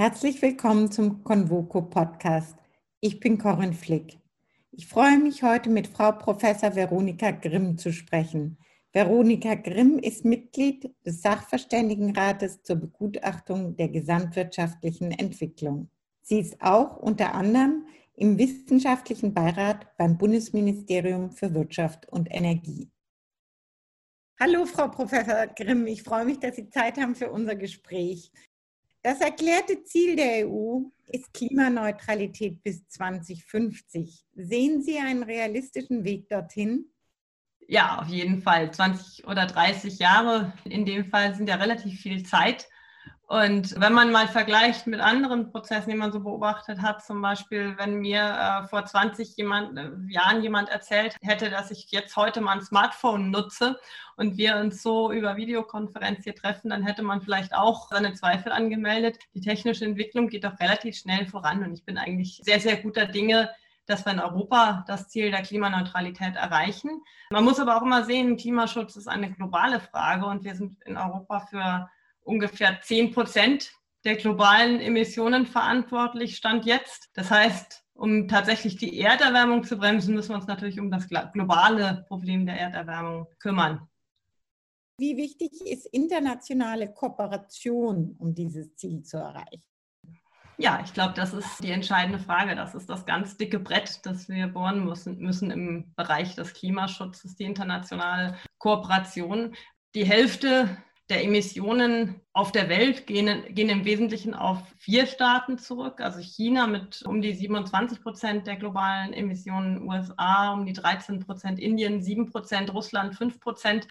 Herzlich willkommen zum Convoco Podcast. Ich bin Corinne Flick. Ich freue mich heute mit Frau Professor Veronika Grimm zu sprechen. Veronika Grimm ist Mitglied des Sachverständigenrates zur Begutachtung der gesamtwirtschaftlichen Entwicklung. Sie ist auch unter anderem im wissenschaftlichen Beirat beim Bundesministerium für Wirtschaft und Energie. Hallo, Frau Professor Grimm. Ich freue mich, dass Sie Zeit haben für unser Gespräch. Das erklärte Ziel der EU ist Klimaneutralität bis 2050. Sehen Sie einen realistischen Weg dorthin? Ja, auf jeden Fall. 20 oder 30 Jahre in dem Fall sind ja relativ viel Zeit. Und wenn man mal vergleicht mit anderen Prozessen, die man so beobachtet hat, zum Beispiel, wenn mir äh, vor 20 jemand, äh, Jahren jemand erzählt hätte, dass ich jetzt heute mal ein Smartphone nutze und wir uns so über Videokonferenz hier treffen, dann hätte man vielleicht auch seine Zweifel angemeldet. Die technische Entwicklung geht doch relativ schnell voran und ich bin eigentlich sehr, sehr guter Dinge, dass wir in Europa das Ziel der Klimaneutralität erreichen. Man muss aber auch immer sehen, Klimaschutz ist eine globale Frage und wir sind in Europa für ungefähr 10 Prozent der globalen Emissionen verantwortlich, stand jetzt. Das heißt, um tatsächlich die Erderwärmung zu bremsen, müssen wir uns natürlich um das globale Problem der Erderwärmung kümmern. Wie wichtig ist internationale Kooperation, um dieses Ziel zu erreichen? Ja, ich glaube, das ist die entscheidende Frage. Das ist das ganz dicke Brett, das wir bohren müssen, müssen im Bereich des Klimaschutzes, die internationale Kooperation. Die Hälfte der Emissionen auf der Welt gehen, gehen im Wesentlichen auf vier Staaten zurück. Also China mit um die 27 Prozent der globalen Emissionen, USA um die 13 Prozent, Indien 7 Prozent, Russland 5 Prozent.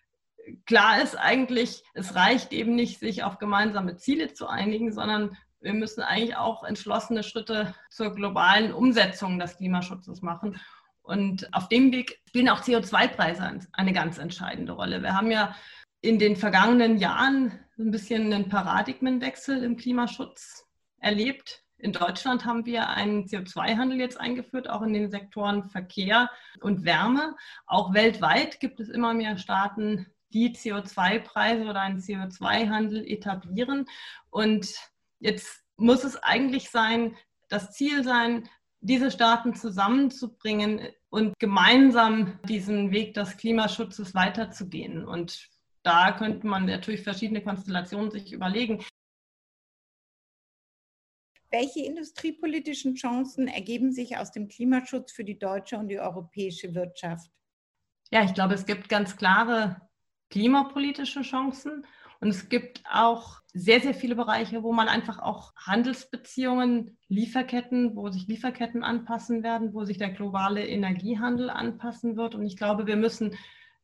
Klar ist eigentlich, es reicht eben nicht, sich auf gemeinsame Ziele zu einigen, sondern wir müssen eigentlich auch entschlossene Schritte zur globalen Umsetzung des Klimaschutzes machen. Und auf dem Weg spielen auch CO2-Preise eine ganz entscheidende Rolle. Wir haben ja in den vergangenen Jahren ein bisschen einen Paradigmenwechsel im Klimaschutz erlebt. In Deutschland haben wir einen CO2-Handel jetzt eingeführt, auch in den Sektoren Verkehr und Wärme. Auch weltweit gibt es immer mehr Staaten, die CO2-Preise oder einen CO2-Handel etablieren. Und jetzt muss es eigentlich sein, das Ziel sein, diese Staaten zusammenzubringen und gemeinsam diesen Weg des Klimaschutzes weiterzugehen. Und da könnte man natürlich verschiedene Konstellationen sich überlegen. Welche industriepolitischen Chancen ergeben sich aus dem Klimaschutz für die deutsche und die europäische Wirtschaft? Ja, ich glaube, es gibt ganz klare klimapolitische Chancen und es gibt auch sehr, sehr viele Bereiche, wo man einfach auch Handelsbeziehungen, Lieferketten, wo sich Lieferketten anpassen werden, wo sich der globale Energiehandel anpassen wird. Und ich glaube, wir müssen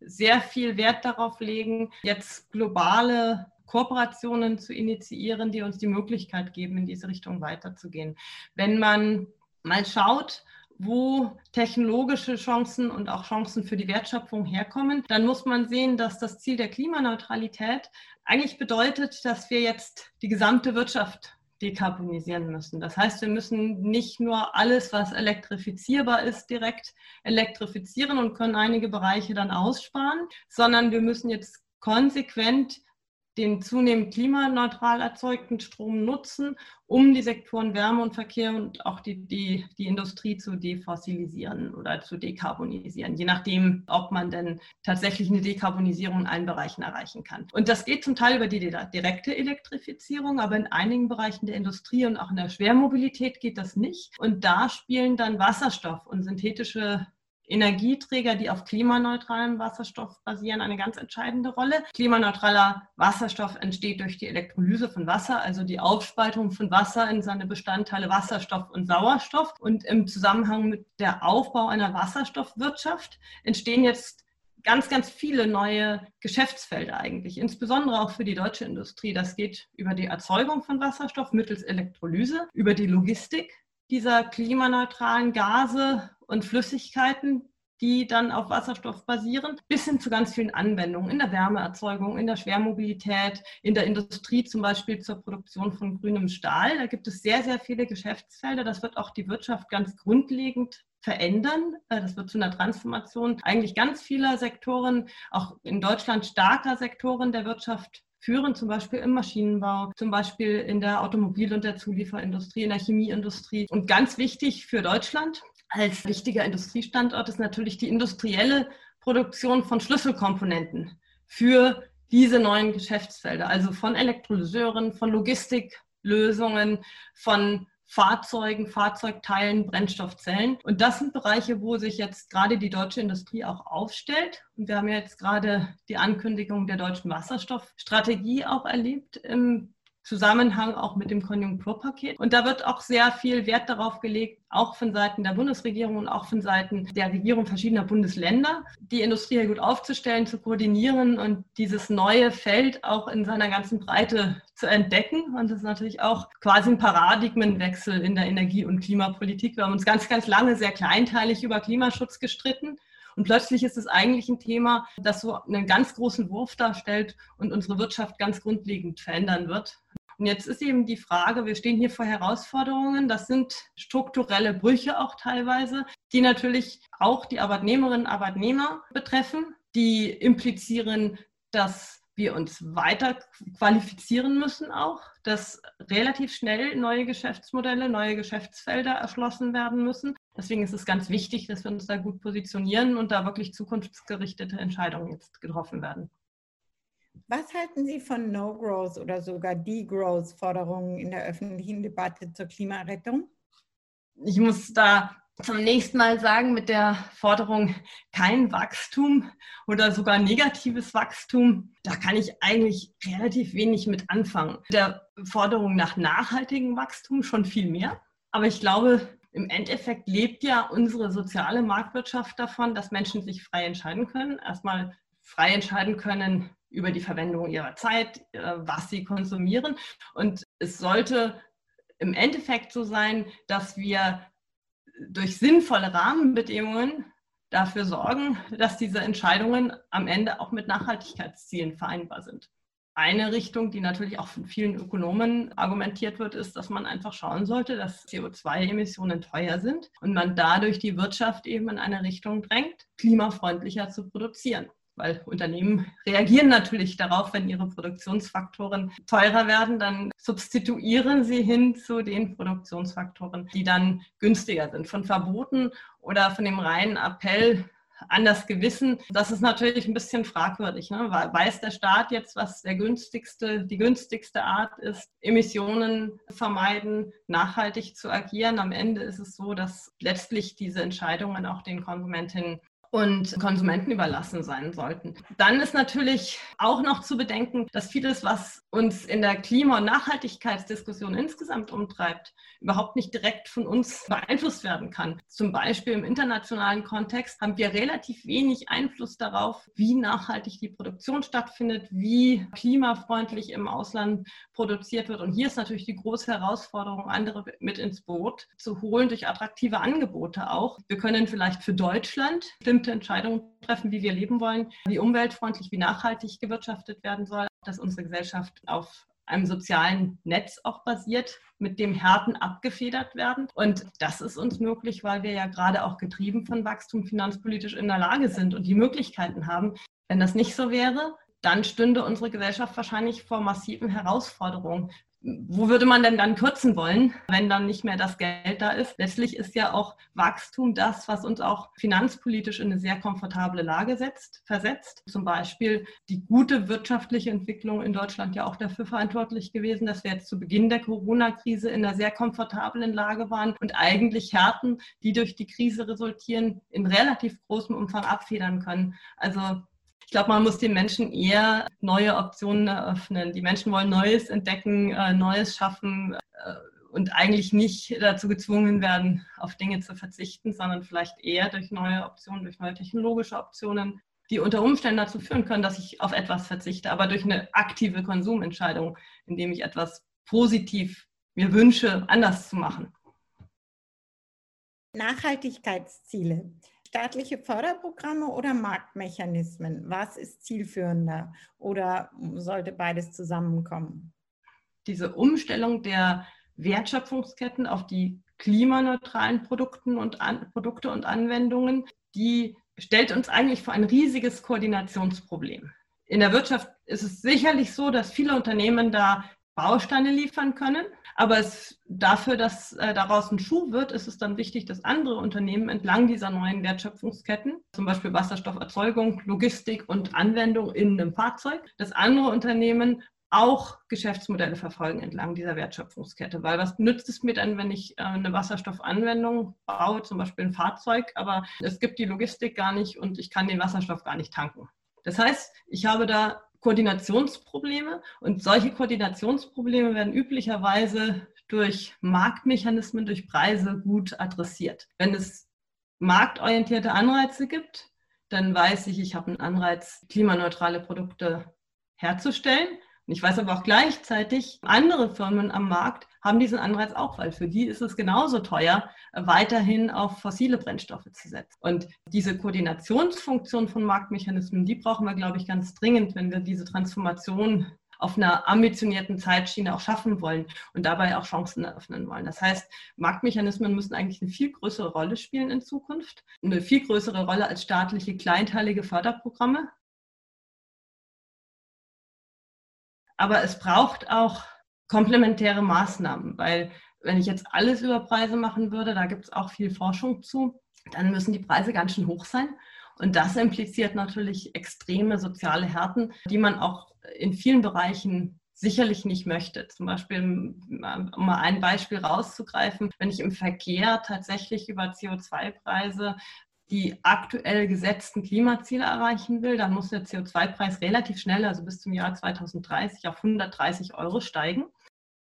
sehr viel Wert darauf legen, jetzt globale Kooperationen zu initiieren, die uns die Möglichkeit geben, in diese Richtung weiterzugehen. Wenn man mal schaut, wo technologische Chancen und auch Chancen für die Wertschöpfung herkommen, dann muss man sehen, dass das Ziel der Klimaneutralität eigentlich bedeutet, dass wir jetzt die gesamte Wirtschaft dekarbonisieren müssen. Das heißt, wir müssen nicht nur alles, was elektrifizierbar ist, direkt elektrifizieren und können einige Bereiche dann aussparen, sondern wir müssen jetzt konsequent den zunehmend klimaneutral erzeugten Strom nutzen, um die Sektoren Wärme und Verkehr und auch die, die, die Industrie zu defossilisieren oder zu dekarbonisieren, je nachdem, ob man denn tatsächlich eine Dekarbonisierung in allen Bereichen erreichen kann. Und das geht zum Teil über die direkte Elektrifizierung, aber in einigen Bereichen der Industrie und auch in der Schwermobilität geht das nicht. Und da spielen dann Wasserstoff und synthetische Energieträger, die auf klimaneutralem Wasserstoff basieren, eine ganz entscheidende Rolle. Klimaneutraler Wasserstoff entsteht durch die Elektrolyse von Wasser, also die Aufspaltung von Wasser in seine Bestandteile Wasserstoff und Sauerstoff. Und im Zusammenhang mit der Aufbau einer Wasserstoffwirtschaft entstehen jetzt ganz, ganz viele neue Geschäftsfelder eigentlich, insbesondere auch für die deutsche Industrie. Das geht über die Erzeugung von Wasserstoff mittels Elektrolyse, über die Logistik dieser klimaneutralen Gase und Flüssigkeiten, die dann auf Wasserstoff basieren, bis hin zu ganz vielen Anwendungen in der Wärmeerzeugung, in der Schwermobilität, in der Industrie zum Beispiel zur Produktion von grünem Stahl. Da gibt es sehr, sehr viele Geschäftsfelder. Das wird auch die Wirtschaft ganz grundlegend verändern. Äh, das wird zu einer Transformation eigentlich ganz vieler Sektoren, auch in Deutschland starker Sektoren der Wirtschaft führen, zum Beispiel im Maschinenbau, zum Beispiel in der Automobil- und der Zulieferindustrie, in der Chemieindustrie. Und ganz wichtig für Deutschland als wichtiger Industriestandort ist natürlich die industrielle Produktion von Schlüsselkomponenten für diese neuen Geschäftsfelder, also von Elektrolyseuren, von Logistiklösungen, von Fahrzeugen, Fahrzeugteilen, Brennstoffzellen. Und das sind Bereiche, wo sich jetzt gerade die deutsche Industrie auch aufstellt. Und wir haben ja jetzt gerade die Ankündigung der deutschen Wasserstoffstrategie auch erlebt im Zusammenhang auch mit dem Konjunkturpaket. Und da wird auch sehr viel Wert darauf gelegt, auch von Seiten der Bundesregierung und auch von Seiten der Regierung verschiedener Bundesländer, die Industrie gut aufzustellen, zu koordinieren und dieses neue Feld auch in seiner ganzen Breite zu entdecken. Und das ist natürlich auch quasi ein Paradigmenwechsel in der Energie- und Klimapolitik. Wir haben uns ganz, ganz lange sehr kleinteilig über Klimaschutz gestritten. Und plötzlich ist es eigentlich ein Thema, das so einen ganz großen Wurf darstellt und unsere Wirtschaft ganz grundlegend verändern wird. Und jetzt ist eben die Frage, wir stehen hier vor Herausforderungen. Das sind strukturelle Brüche auch teilweise, die natürlich auch die Arbeitnehmerinnen und Arbeitnehmer betreffen, die implizieren, dass wir uns weiter qualifizieren müssen auch, dass relativ schnell neue Geschäftsmodelle, neue Geschäftsfelder erschlossen werden müssen. Deswegen ist es ganz wichtig, dass wir uns da gut positionieren und da wirklich zukunftsgerichtete Entscheidungen jetzt getroffen werden. Was halten Sie von No-Growth oder sogar Degrowth-Forderungen in der öffentlichen Debatte zur Klimarettung? Ich muss da zum nächsten Mal sagen, mit der Forderung kein Wachstum oder sogar negatives Wachstum, da kann ich eigentlich relativ wenig mit anfangen. Der Forderung nach nachhaltigem Wachstum schon viel mehr. Aber ich glaube, im Endeffekt lebt ja unsere soziale Marktwirtschaft davon, dass Menschen sich frei entscheiden können. Erstmal frei entscheiden können über die Verwendung ihrer Zeit, äh, was sie konsumieren. Und es sollte im Endeffekt so sein, dass wir durch sinnvolle Rahmenbedingungen dafür sorgen, dass diese Entscheidungen am Ende auch mit Nachhaltigkeitszielen vereinbar sind. Eine Richtung, die natürlich auch von vielen Ökonomen argumentiert wird, ist, dass man einfach schauen sollte, dass CO2-Emissionen teuer sind und man dadurch die Wirtschaft eben in eine Richtung drängt, klimafreundlicher zu produzieren weil Unternehmen reagieren natürlich darauf, wenn ihre Produktionsfaktoren teurer werden, dann substituieren sie hin zu den Produktionsfaktoren, die dann günstiger sind. Von Verboten oder von dem reinen Appell an das Gewissen, das ist natürlich ein bisschen fragwürdig. Ne? Weiß der Staat jetzt, was der günstigste, die günstigste Art ist, Emissionen zu vermeiden, nachhaltig zu agieren? Am Ende ist es so, dass letztlich diese Entscheidungen auch den Konsumentinnen und Konsumenten überlassen sein sollten. Dann ist natürlich auch noch zu bedenken, dass vieles, was uns in der Klima- und Nachhaltigkeitsdiskussion insgesamt umtreibt, überhaupt nicht direkt von uns beeinflusst werden kann. Zum Beispiel im internationalen Kontext haben wir relativ wenig Einfluss darauf, wie nachhaltig die Produktion stattfindet, wie klimafreundlich im Ausland produziert wird. Und hier ist natürlich die große Herausforderung, andere mit ins Boot zu holen durch attraktive Angebote auch. Wir können vielleicht für Deutschland bestimmte Entscheidungen treffen, wie wir leben wollen, wie umweltfreundlich, wie nachhaltig gewirtschaftet werden soll, dass unsere Gesellschaft auf einem sozialen Netz auch basiert, mit dem Härten abgefedert werden. Und das ist uns möglich, weil wir ja gerade auch getrieben von Wachstum finanzpolitisch in der Lage sind und die Möglichkeiten haben. Wenn das nicht so wäre, dann stünde unsere Gesellschaft wahrscheinlich vor massiven Herausforderungen wo würde man denn dann kürzen wollen, wenn dann nicht mehr das Geld da ist? Letztlich ist ja auch Wachstum das, was uns auch finanzpolitisch in eine sehr komfortable Lage setzt, versetzt. Zum Beispiel die gute wirtschaftliche Entwicklung in Deutschland ja auch dafür verantwortlich gewesen, dass wir jetzt zu Beginn der Corona-Krise in einer sehr komfortablen Lage waren und eigentlich Härten, die durch die Krise resultieren, in relativ großem Umfang abfedern können. Also ich glaube, man muss den Menschen eher neue Optionen eröffnen. Die Menschen wollen Neues entdecken, äh, Neues schaffen äh, und eigentlich nicht dazu gezwungen werden, auf Dinge zu verzichten, sondern vielleicht eher durch neue Optionen, durch neue technologische Optionen, die unter Umständen dazu führen können, dass ich auf etwas verzichte, aber durch eine aktive Konsumentscheidung, indem ich etwas positiv mir wünsche, anders zu machen. Nachhaltigkeitsziele staatliche Förderprogramme oder Marktmechanismen? Was ist zielführender oder sollte beides zusammenkommen? Diese Umstellung der Wertschöpfungsketten auf die klimaneutralen Produkten und an, Produkte und Anwendungen, die stellt uns eigentlich vor ein riesiges Koordinationsproblem. in der Wirtschaft ist es sicherlich so, dass viele Unternehmen da Bausteine liefern können. Aber es, dafür, dass äh, daraus ein Schuh wird, ist es dann wichtig, dass andere Unternehmen entlang dieser neuen Wertschöpfungsketten, zum Beispiel Wasserstofferzeugung, Logistik und Anwendung in einem Fahrzeug, dass andere Unternehmen auch Geschäftsmodelle verfolgen entlang dieser Wertschöpfungskette. Weil was nützt es mir dann, wenn ich äh, eine Wasserstoffanwendung baue, zum Beispiel ein Fahrzeug, aber es gibt die Logistik gar nicht und ich kann den Wasserstoff gar nicht tanken. Das heißt, ich habe da Koordinationsprobleme und solche Koordinationsprobleme werden üblicherweise durch Marktmechanismen, durch Preise gut adressiert. Wenn es marktorientierte Anreize gibt, dann weiß ich, ich habe einen Anreiz, klimaneutrale Produkte herzustellen. Ich weiß aber auch gleichzeitig, andere Firmen am Markt haben diesen Anreiz auch, weil für die ist es genauso teuer, weiterhin auf fossile Brennstoffe zu setzen. Und diese Koordinationsfunktion von Marktmechanismen, die brauchen wir, glaube ich, ganz dringend, wenn wir diese Transformation auf einer ambitionierten Zeitschiene auch schaffen wollen und dabei auch Chancen eröffnen wollen. Das heißt, Marktmechanismen müssen eigentlich eine viel größere Rolle spielen in Zukunft, eine viel größere Rolle als staatliche kleinteilige Förderprogramme. Aber es braucht auch komplementäre Maßnahmen, weil wenn ich jetzt alles über Preise machen würde, da gibt es auch viel Forschung zu, dann müssen die Preise ganz schön hoch sein. Und das impliziert natürlich extreme soziale Härten, die man auch in vielen Bereichen sicherlich nicht möchte. Zum Beispiel, um mal ein Beispiel rauszugreifen, wenn ich im Verkehr tatsächlich über CO2-Preise die aktuell gesetzten Klimaziele erreichen will, dann muss der CO2-Preis relativ schnell, also bis zum Jahr 2030, auf 130 Euro steigen.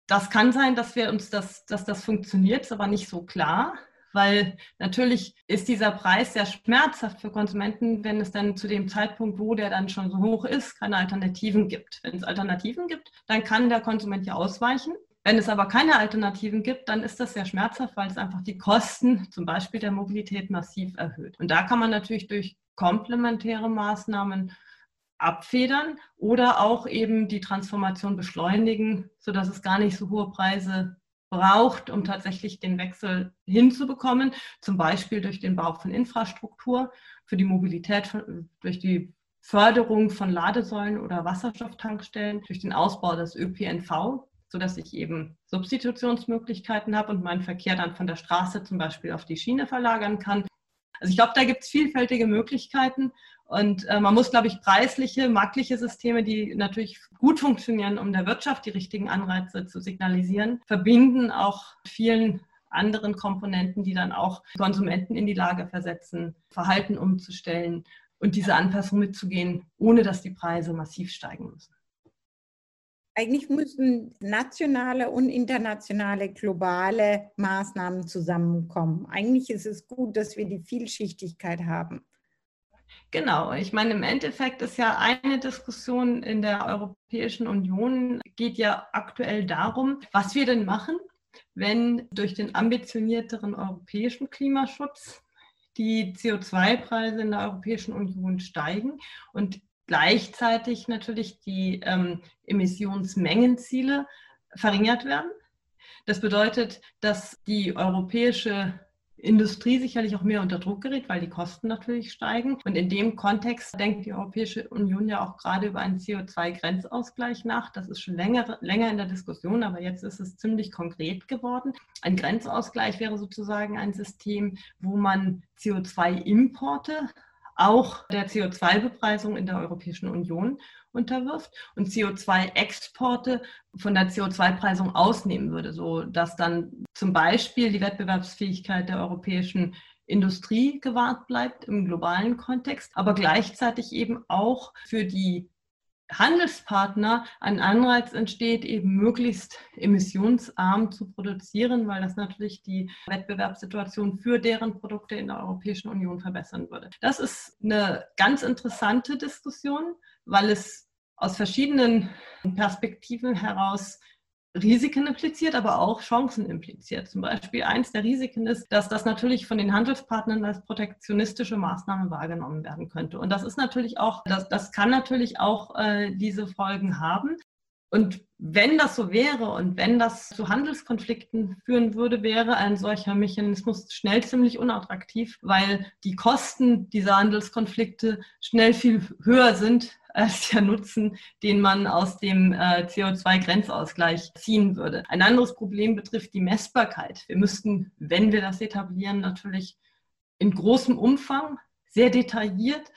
Das kann sein, dass wir uns das, dass das funktioniert, ist aber nicht so klar, weil natürlich ist dieser Preis sehr schmerzhaft für Konsumenten, wenn es dann zu dem Zeitpunkt, wo der dann schon so hoch ist, keine Alternativen gibt. Wenn es Alternativen gibt, dann kann der Konsument ja ausweichen. Wenn es aber keine Alternativen gibt, dann ist das sehr schmerzhaft, weil es einfach die Kosten zum Beispiel der Mobilität massiv erhöht. Und da kann man natürlich durch komplementäre Maßnahmen abfedern oder auch eben die Transformation beschleunigen, sodass es gar nicht so hohe Preise braucht, um tatsächlich den Wechsel hinzubekommen, zum Beispiel durch den Bau von Infrastruktur für die Mobilität, durch die Förderung von Ladesäulen oder Wasserstofftankstellen, durch den Ausbau des ÖPNV, sodass ich eben Substitutionsmöglichkeiten habe und meinen Verkehr dann von der Straße zum Beispiel auf die Schiene verlagern kann. Also ich glaube, da gibt es vielfältige Möglichkeiten und äh, man muss, glaube ich, preisliche, marktliche Systeme, die natürlich gut funktionieren, um der Wirtschaft die richtigen Anreize zu signalisieren, verbinden auch vielen anderen Komponenten, die dann auch Konsumenten in die Lage versetzen, Verhalten umzustellen und diese Anpassung mitzugehen, ohne dass die Preise massiv steigen müssen. Eigentlich müssen nationale und internationale globale Maßnahmen zusammenkommen. Eigentlich ist es gut, dass wir die Vielschichtigkeit haben. Genau, ich meine, im Endeffekt ist ja eine Diskussion in der Europäischen Union, geht ja aktuell darum, was wir denn machen, wenn durch den ambitionierteren europäischen Klimaschutz die CO2-Preise in der Europäischen Union steigen und gleichzeitig natürlich die ähm, Emissionsmengenziele verringert werden. Das bedeutet, dass die europäische Industrie sicherlich auch mehr unter Druck gerät, weil die Kosten natürlich steigen. Und in dem Kontext denkt die Europäische Union ja auch gerade über einen CO2-Grenzausgleich nach. Das ist schon länger, länger in der Diskussion, aber jetzt ist es ziemlich konkret geworden. Ein Grenzausgleich wäre sozusagen ein System, wo man CO2-Importe auch der CO2-Bepreisung in der Europäischen Union unterwirft und CO2-Exporte von der CO2-Preisung ausnehmen würde, so dass dann zum Beispiel die Wettbewerbsfähigkeit der europäischen Industrie gewahrt bleibt im globalen Kontext, aber gleichzeitig eben auch für die Handelspartner ein Anreiz entsteht, eben möglichst emissionsarm zu produzieren, weil das natürlich die Wettbewerbssituation für deren Produkte in der Europäischen Union verbessern würde. Das ist eine ganz interessante Diskussion, weil es aus verschiedenen Perspektiven heraus Risiken impliziert, aber auch Chancen impliziert. Zum Beispiel eins der Risiken ist, dass das natürlich von den Handelspartnern als protektionistische Maßnahme wahrgenommen werden könnte. Und das ist natürlich auch, das, das kann natürlich auch äh, diese Folgen haben. Und wenn das so wäre und wenn das zu Handelskonflikten führen würde, wäre ein solcher Mechanismus schnell ziemlich unattraktiv, weil die Kosten dieser Handelskonflikte schnell viel höher sind als der Nutzen, den man aus dem äh, CO2-Grenzausgleich ziehen würde. Ein anderes Problem betrifft die Messbarkeit. Wir müssten, wenn wir das etablieren, natürlich in großem Umfang, sehr detailliert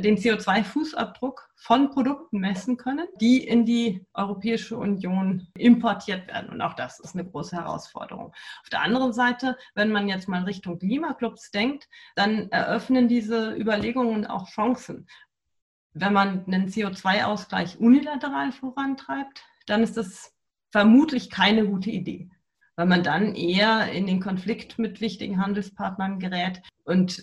den CO2-Fußabdruck von Produkten messen können, die in die Europäische Union importiert werden. Und auch das ist eine große Herausforderung. Auf der anderen Seite, wenn man jetzt mal Richtung Klimaclubs denkt, dann eröffnen diese Überlegungen auch Chancen. Wenn man einen CO2-Ausgleich unilateral vorantreibt, dann ist das vermutlich keine gute Idee weil man dann eher in den Konflikt mit wichtigen Handelspartnern gerät und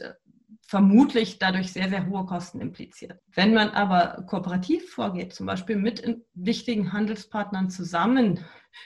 vermutlich dadurch sehr, sehr hohe Kosten impliziert. Wenn man aber kooperativ vorgeht, zum Beispiel mit wichtigen Handelspartnern zusammen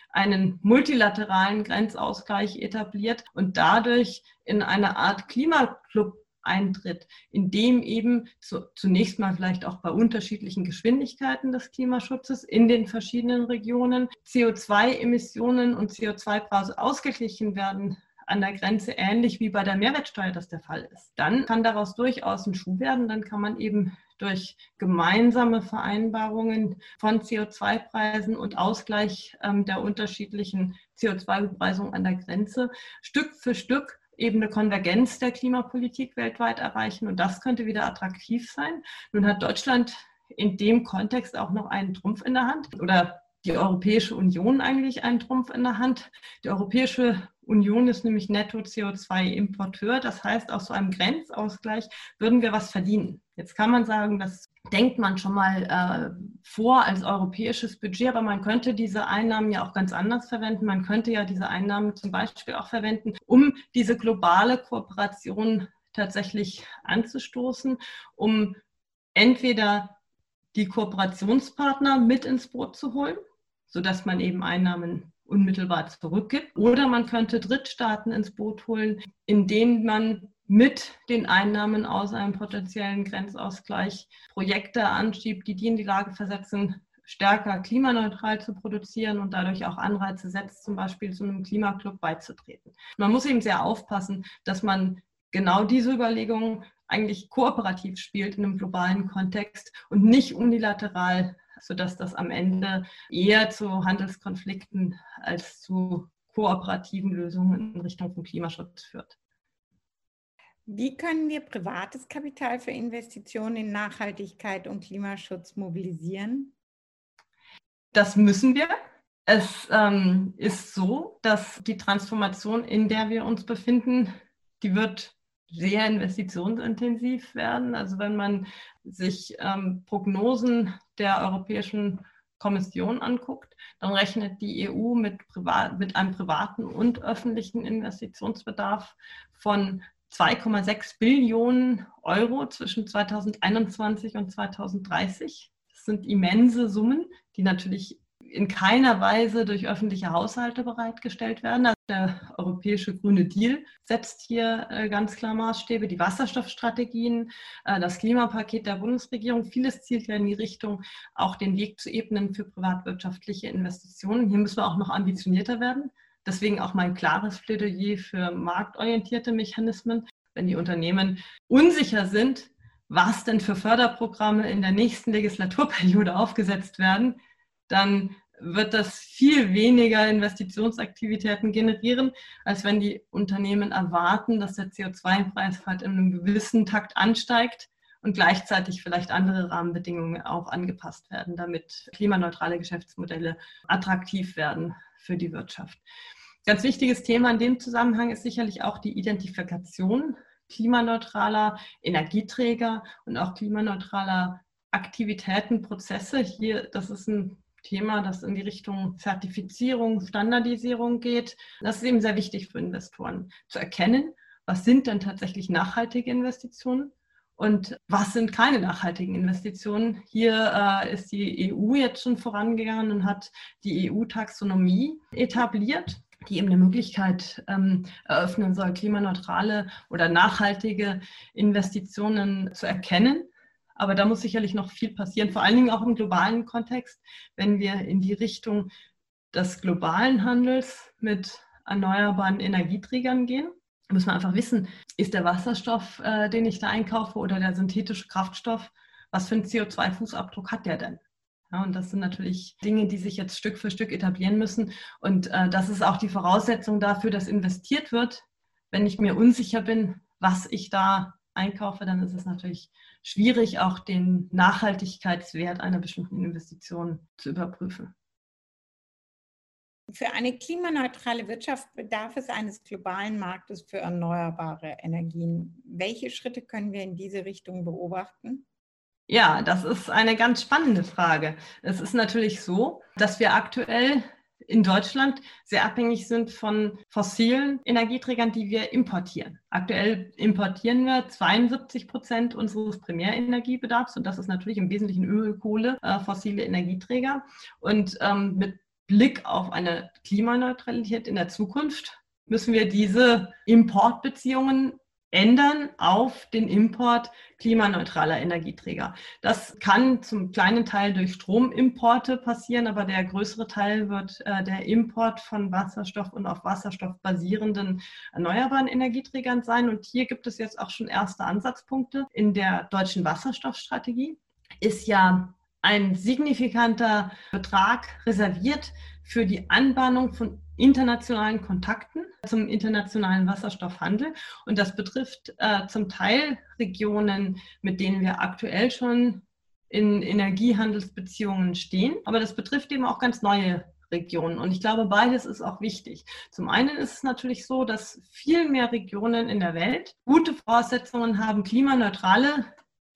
einen multilateralen Grenzausgleich etabliert und dadurch in eine Art Klimaclub eintritt, in dem eben zu, zunächst mal vielleicht auch bei unterschiedlichen Geschwindigkeiten des Klimaschutzes in den verschiedenen Regionen CO2-Emissionen und CO2-Preise ausgeglichen werden an der Grenze ähnlich wie bei der Mehrwertsteuer das der Fall ist. Dann kann daraus durchaus ein Schuh werden. Dann kann man eben durch gemeinsame Vereinbarungen von CO2-Preisen und Ausgleich ähm, der unterschiedlichen CO2-Bepreisung an der Grenze Stück für Stück eben eine Konvergenz der Klimapolitik weltweit erreichen. Und das könnte wieder attraktiv sein. Nun hat Deutschland in dem Kontext auch noch einen Trumpf in der Hand oder die Europäische Union eigentlich einen Trumpf in der Hand. Die Europäische Union ist nämlich Netto-CO2-Importeur. Das heißt, aus so einem Grenzausgleich würden wir was verdienen. Jetzt kann man sagen, das denkt man schon mal äh, vor als europäisches Budget, aber man könnte diese Einnahmen ja auch ganz anders verwenden. Man könnte ja diese Einnahmen zum Beispiel auch verwenden, um diese globale Kooperation tatsächlich anzustoßen, um entweder die Kooperationspartner mit ins Boot zu holen, sodass man eben Einnahmen unmittelbar zurückgibt. Oder man könnte Drittstaaten ins Boot holen, in denen man mit den Einnahmen aus einem potenziellen Grenzausgleich Projekte anschiebt, die die in die Lage versetzen, stärker klimaneutral zu produzieren und dadurch auch Anreize setzt, zum Beispiel zu einem Klimaclub beizutreten. Man muss eben sehr aufpassen, dass man genau diese Überlegungen eigentlich kooperativ spielt in einem globalen Kontext und nicht unilateral sodass das am Ende eher zu Handelskonflikten als zu kooperativen Lösungen in Richtung von Klimaschutz führt. Wie können wir privates Kapital für Investitionen in Nachhaltigkeit und Klimaschutz mobilisieren? Das müssen wir. Es ähm, ist so, dass die Transformation, in der wir uns befinden, die wird sehr investitionsintensiv werden. Also wenn man sich ähm, Prognosen der Europäischen Kommission anguckt, dann rechnet die EU mit, mit einem privaten und öffentlichen Investitionsbedarf von 2,6 Billionen Euro zwischen 2021 und 2030. Das sind immense Summen, die natürlich in keiner Weise durch öffentliche Haushalte bereitgestellt werden. Also der europäische Grüne Deal setzt hier äh, ganz klar Maßstäbe, die Wasserstoffstrategien, äh, das Klimapaket der Bundesregierung. Vieles zielt ja in die Richtung, auch den Weg zu ebnen für privatwirtschaftliche Investitionen. Hier müssen wir auch noch ambitionierter werden. Deswegen auch mein klares Plädoyer für marktorientierte Mechanismen. Wenn die Unternehmen unsicher sind, was denn für Förderprogramme in der nächsten Legislaturperiode aufgesetzt werden, dann wird das viel weniger Investitionsaktivitäten generieren, als wenn die Unternehmen erwarten, dass der CO2-Preis halt in einem gewissen Takt ansteigt und gleichzeitig vielleicht andere Rahmenbedingungen auch angepasst werden, damit klimaneutrale Geschäftsmodelle attraktiv werden für die Wirtschaft. Ganz wichtiges Thema in dem Zusammenhang ist sicherlich auch die Identifikation klimaneutraler Energieträger und auch klimaneutraler Aktivitäten, Prozesse. Hier, das ist ein Thema, das in die Richtung Zertifizierung, Standardisierung geht. Das ist eben sehr wichtig für Investoren zu erkennen, was sind denn tatsächlich nachhaltige Investitionen und was sind keine nachhaltigen Investitionen. Hier äh, ist die EU jetzt schon vorangegangen und hat die EU-Taxonomie etabliert die eben eine Möglichkeit ähm, eröffnen soll, klimaneutrale oder nachhaltige Investitionen zu erkennen. Aber da muss sicherlich noch viel passieren, vor allen Dingen auch im globalen Kontext, wenn wir in die Richtung des globalen Handels mit erneuerbaren Energieträgern gehen. Muss man einfach wissen, ist der Wasserstoff, äh, den ich da einkaufe oder der synthetische Kraftstoff, was für einen CO2-Fußabdruck hat der denn? Ja, und das sind natürlich Dinge, die sich jetzt Stück für Stück etablieren müssen. Und äh, das ist auch die Voraussetzung dafür, dass investiert wird. Wenn ich mir unsicher bin, was ich da einkaufe, dann ist es natürlich schwierig, auch den Nachhaltigkeitswert einer bestimmten Investition zu überprüfen. Für eine klimaneutrale Wirtschaft bedarf es eines globalen Marktes für erneuerbare Energien. Welche Schritte können wir in diese Richtung beobachten? Ja, das ist eine ganz spannende Frage. Es ist natürlich so, dass wir aktuell in Deutschland sehr abhängig sind von fossilen Energieträgern, die wir importieren. Aktuell importieren wir 72 Prozent unseres Primärenergiebedarfs und das ist natürlich im Wesentlichen Öl, Kohle, äh, fossile Energieträger. Und ähm, mit Blick auf eine Klimaneutralität in der Zukunft müssen wir diese Importbeziehungen ändern auf den Import klimaneutraler Energieträger. Das kann zum kleinen Teil durch Stromimporte passieren, aber der größere Teil wird äh, der Import von Wasserstoff und auf Wasserstoff basierenden erneuerbaren Energieträgern sein. Und hier gibt es jetzt auch schon erste Ansatzpunkte. In der deutschen Wasserstoffstrategie ist ja ein signifikanter Betrag reserviert für die Anbahnung von internationalen Kontakten zum internationalen Wasserstoffhandel. Und das betrifft äh, zum Teil Regionen, mit denen wir aktuell schon in Energiehandelsbeziehungen stehen. Aber das betrifft eben auch ganz neue Regionen. Und ich glaube, beides ist auch wichtig. Zum einen ist es natürlich so, dass viel mehr Regionen in der Welt gute Voraussetzungen haben, klimaneutrale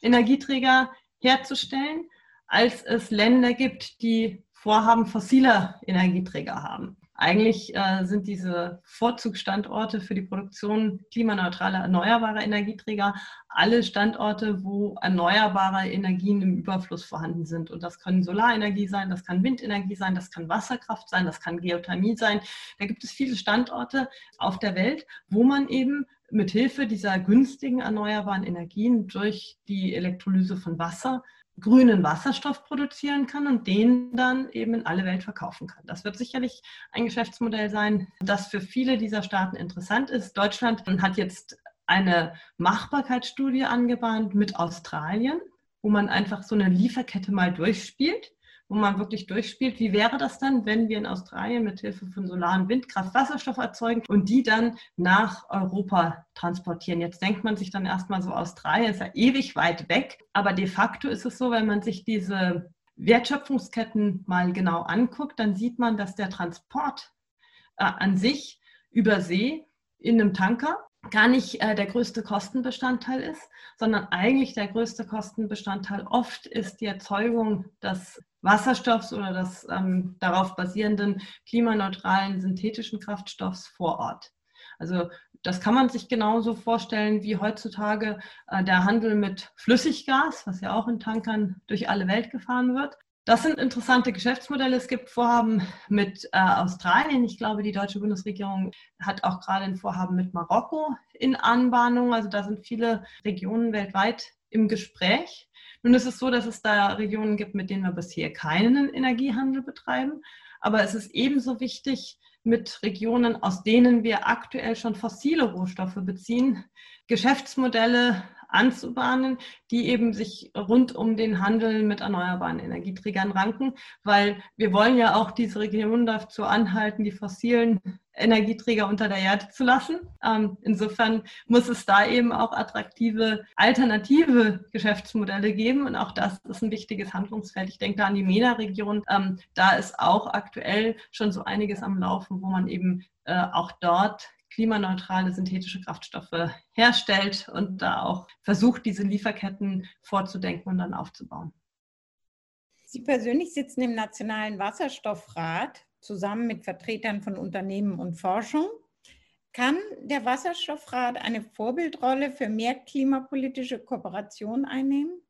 Energieträger herzustellen, als es Länder gibt, die Vorhaben fossiler Energieträger haben. Eigentlich äh, sind diese Vorzugsstandorte für die Produktion klimaneutraler erneuerbarer Energieträger alle Standorte, wo erneuerbare Energien im Überfluss vorhanden sind. Und das kann Solarenergie sein, das kann Windenergie sein, das kann Wasserkraft sein, das kann Geothermie sein. Da gibt es viele Standorte auf der Welt, wo man eben mit Hilfe dieser günstigen erneuerbaren Energien durch die Elektrolyse von Wasser grünen Wasserstoff produzieren kann und den dann eben in alle Welt verkaufen kann. Das wird sicherlich ein Geschäftsmodell sein, das für viele dieser Staaten interessant ist. Deutschland hat jetzt eine Machbarkeitsstudie angebahnt mit Australien, wo man einfach so eine Lieferkette mal durchspielt wo man wirklich durchspielt, wie wäre das dann, wenn wir in Australien mit Hilfe von Solar- und Windkraft Wasserstoff erzeugen und die dann nach Europa transportieren. Jetzt denkt man sich dann erstmal so, Australien ist ja ewig weit weg, aber de facto ist es so, wenn man sich diese Wertschöpfungsketten mal genau anguckt, dann sieht man, dass der Transport äh, an sich über See in einem Tanker gar nicht äh, der größte Kostenbestandteil ist, sondern eigentlich der größte Kostenbestandteil oft ist die Erzeugung des Wasserstoffs oder des ähm, darauf basierenden klimaneutralen synthetischen Kraftstoffs vor Ort. Also das kann man sich genauso vorstellen wie heutzutage äh, der Handel mit Flüssiggas, was ja auch in Tankern durch alle Welt gefahren wird. Das sind interessante Geschäftsmodelle. Es gibt Vorhaben mit äh, Australien. Ich glaube, die deutsche Bundesregierung hat auch gerade ein Vorhaben mit Marokko in Anbahnung. Also da sind viele Regionen weltweit im Gespräch. Nun ist es so, dass es da Regionen gibt, mit denen wir bisher keinen Energiehandel betreiben. Aber es ist ebenso wichtig, mit Regionen, aus denen wir aktuell schon fossile Rohstoffe beziehen, Geschäftsmodelle anzubahnen, die eben sich rund um den Handel mit erneuerbaren Energieträgern ranken, weil wir wollen ja auch diese Region dazu anhalten, die fossilen Energieträger unter der Erde zu lassen. Ähm, insofern muss es da eben auch attraktive alternative Geschäftsmodelle geben und auch das ist ein wichtiges Handlungsfeld. Ich denke da an die MENA-Region. Ähm, da ist auch aktuell schon so einiges am Laufen, wo man eben äh, auch dort klimaneutrale synthetische Kraftstoffe herstellt und da auch versucht, diese Lieferketten vorzudenken und dann aufzubauen. Sie persönlich sitzen im Nationalen Wasserstoffrat zusammen mit Vertretern von Unternehmen und Forschung. Kann der Wasserstoffrat eine Vorbildrolle für mehr klimapolitische Kooperation einnehmen?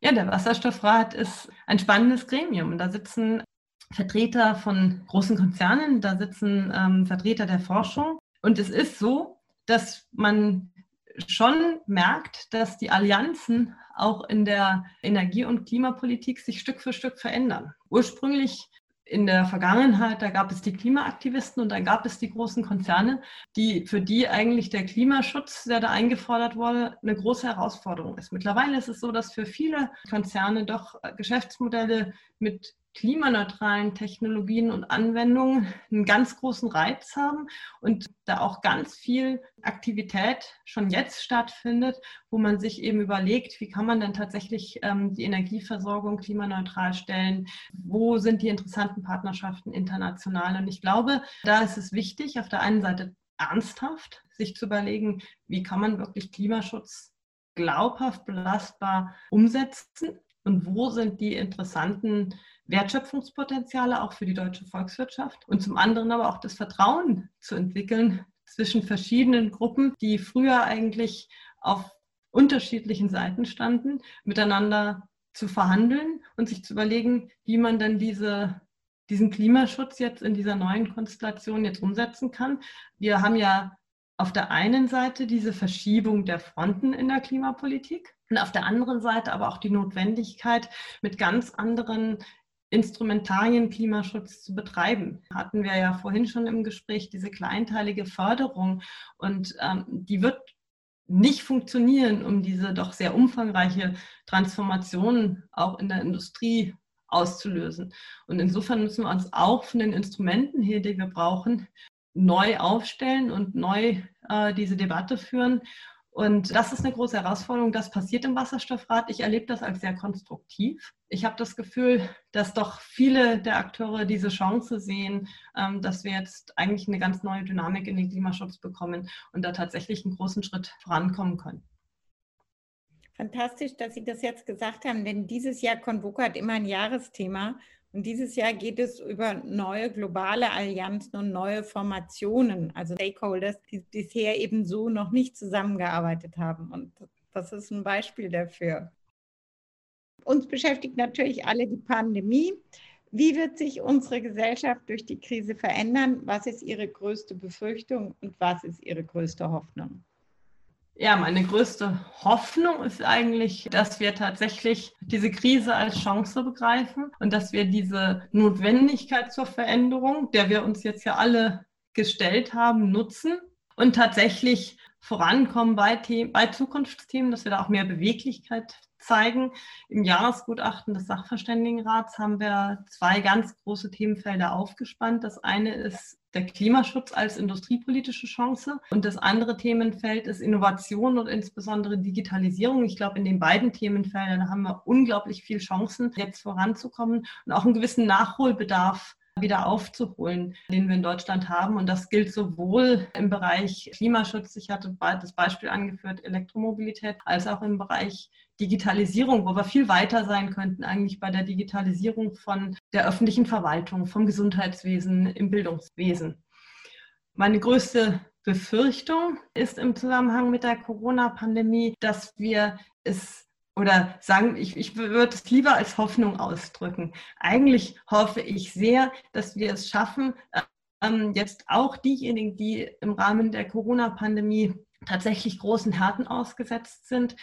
Ja, der Wasserstoffrat ist ein spannendes Gremium. Da sitzen Vertreter von großen Konzernen, da sitzen ähm, Vertreter der Forschung, und es ist so, dass man schon merkt, dass die Allianzen auch in der Energie- und Klimapolitik sich Stück für Stück verändern. Ursprünglich in der Vergangenheit, da gab es die Klimaaktivisten und dann gab es die großen Konzerne, die, für die eigentlich der Klimaschutz, der da eingefordert wurde, eine große Herausforderung ist. Mittlerweile ist es so, dass für viele Konzerne doch Geschäftsmodelle mit klimaneutralen Technologien und Anwendungen einen ganz großen Reiz haben und da auch ganz viel Aktivität schon jetzt stattfindet, wo man sich eben überlegt, wie kann man denn tatsächlich ähm, die Energieversorgung klimaneutral stellen, wo sind die interessanten Partnerschaften international. Und ich glaube, da ist es wichtig, auf der einen Seite ernsthaft sich zu überlegen, wie kann man wirklich Klimaschutz glaubhaft, belastbar umsetzen und wo sind die interessanten Wertschöpfungspotenziale auch für die deutsche Volkswirtschaft und zum anderen aber auch das Vertrauen zu entwickeln zwischen verschiedenen Gruppen, die früher eigentlich auf unterschiedlichen Seiten standen, miteinander zu verhandeln und sich zu überlegen, wie man dann diese, diesen Klimaschutz jetzt in dieser neuen Konstellation jetzt umsetzen kann. Wir haben ja auf der einen Seite diese Verschiebung der Fronten in der Klimapolitik und auf der anderen Seite aber auch die Notwendigkeit, mit ganz anderen Instrumentarien Klimaschutz zu betreiben. Hatten wir ja vorhin schon im Gespräch diese kleinteilige Förderung und ähm, die wird nicht funktionieren, um diese doch sehr umfangreiche Transformation auch in der Industrie auszulösen. Und insofern müssen wir uns auch von den Instrumenten her, die wir brauchen, neu aufstellen und neu äh, diese Debatte führen und das ist eine große Herausforderung. Das passiert im Wasserstoffrat. Ich erlebe das als sehr konstruktiv. Ich habe das Gefühl, dass doch viele der Akteure diese Chance sehen, ähm, dass wir jetzt eigentlich eine ganz neue Dynamik in den Klimaschutz bekommen und da tatsächlich einen großen Schritt vorankommen können. Fantastisch, dass Sie das jetzt gesagt haben, denn dieses Jahr Convoca hat immer ein Jahresthema und dieses Jahr geht es über neue globale Allianzen und neue Formationen, also Stakeholders, die bisher eben so noch nicht zusammengearbeitet haben. Und das ist ein Beispiel dafür. Uns beschäftigt natürlich alle die Pandemie. Wie wird sich unsere Gesellschaft durch die Krise verändern? Was ist Ihre größte Befürchtung und was ist Ihre größte Hoffnung? Ja, meine größte Hoffnung ist eigentlich, dass wir tatsächlich diese Krise als Chance begreifen und dass wir diese Notwendigkeit zur Veränderung, der wir uns jetzt ja alle gestellt haben, nutzen und tatsächlich vorankommen bei, The bei Zukunftsthemen, dass wir da auch mehr Beweglichkeit zeigen. Im Jahresgutachten des Sachverständigenrats haben wir zwei ganz große Themenfelder aufgespannt. Das eine ist der Klimaschutz als industriepolitische Chance und das andere Themenfeld ist Innovation und insbesondere Digitalisierung. Ich glaube, in den beiden Themenfeldern haben wir unglaublich viel Chancen, jetzt voranzukommen und auch einen gewissen Nachholbedarf wieder aufzuholen, den wir in Deutschland haben. Und das gilt sowohl im Bereich Klimaschutz, ich hatte das Beispiel angeführt, Elektromobilität, als auch im Bereich Digitalisierung, wo wir viel weiter sein könnten, eigentlich bei der Digitalisierung von der öffentlichen Verwaltung, vom Gesundheitswesen, im Bildungswesen. Meine größte Befürchtung ist im Zusammenhang mit der Corona-Pandemie, dass wir es oder sagen, ich, ich würde es lieber als Hoffnung ausdrücken. Eigentlich hoffe ich sehr, dass wir es schaffen, ähm, jetzt auch diejenigen, die im Rahmen der Corona-Pandemie tatsächlich großen Härten ausgesetzt sind,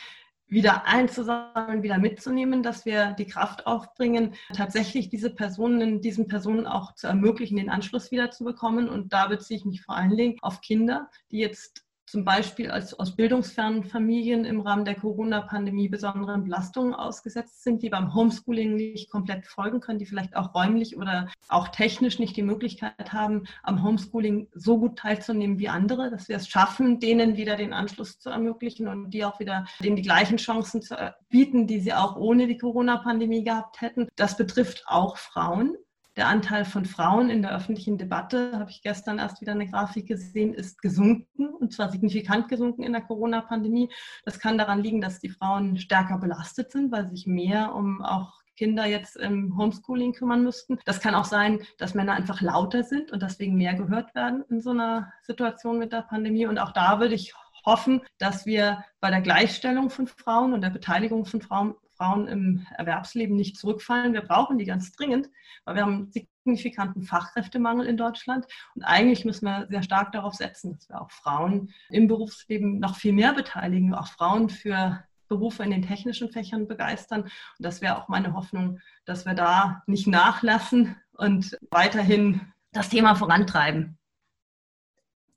wieder einzusammeln, wieder mitzunehmen, dass wir die Kraft aufbringen, tatsächlich diese Personen, diesen Personen auch zu ermöglichen, den Anschluss wieder zu bekommen. Und da beziehe ich mich vor allen Dingen auf Kinder, die jetzt zum Beispiel als, aus bildungsfernen Familien im Rahmen der Corona-Pandemie besonderen Belastungen ausgesetzt sind, die beim Homeschooling nicht komplett folgen können, die vielleicht auch räumlich oder auch technisch nicht die Möglichkeit haben, am Homeschooling so gut teilzunehmen wie andere, dass wir es schaffen, denen wieder den Anschluss zu ermöglichen und die auch wieder denen die gleichen Chancen zu bieten, die sie auch ohne die Corona-Pandemie gehabt hätten. Das betrifft auch Frauen. Der Anteil von Frauen in der öffentlichen Debatte, habe ich gestern erst wieder eine Grafik gesehen, ist gesunken und zwar signifikant gesunken in der Corona-Pandemie. Das kann daran liegen, dass die Frauen stärker belastet sind, weil sich mehr um auch Kinder jetzt im Homeschooling kümmern müssten. Das kann auch sein, dass Männer einfach lauter sind und deswegen mehr gehört werden in so einer Situation mit der Pandemie. Und auch da würde ich hoffen, dass wir bei der Gleichstellung von Frauen und der Beteiligung von Frauen Frauen im Erwerbsleben nicht zurückfallen. Wir brauchen die ganz dringend, weil wir haben signifikanten Fachkräftemangel in Deutschland. Und eigentlich müssen wir sehr stark darauf setzen, dass wir auch Frauen im Berufsleben noch viel mehr beteiligen, auch Frauen für Berufe in den technischen Fächern begeistern. Und das wäre auch meine Hoffnung, dass wir da nicht nachlassen und weiterhin das Thema vorantreiben.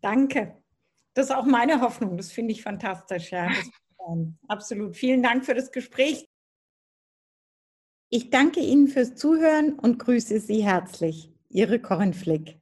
Danke. Das ist auch meine Hoffnung. Das finde ich fantastisch. Ja, ähm, absolut. Vielen Dank für das Gespräch. Ich danke Ihnen fürs Zuhören und grüße Sie herzlich. Ihre Corinne Flick.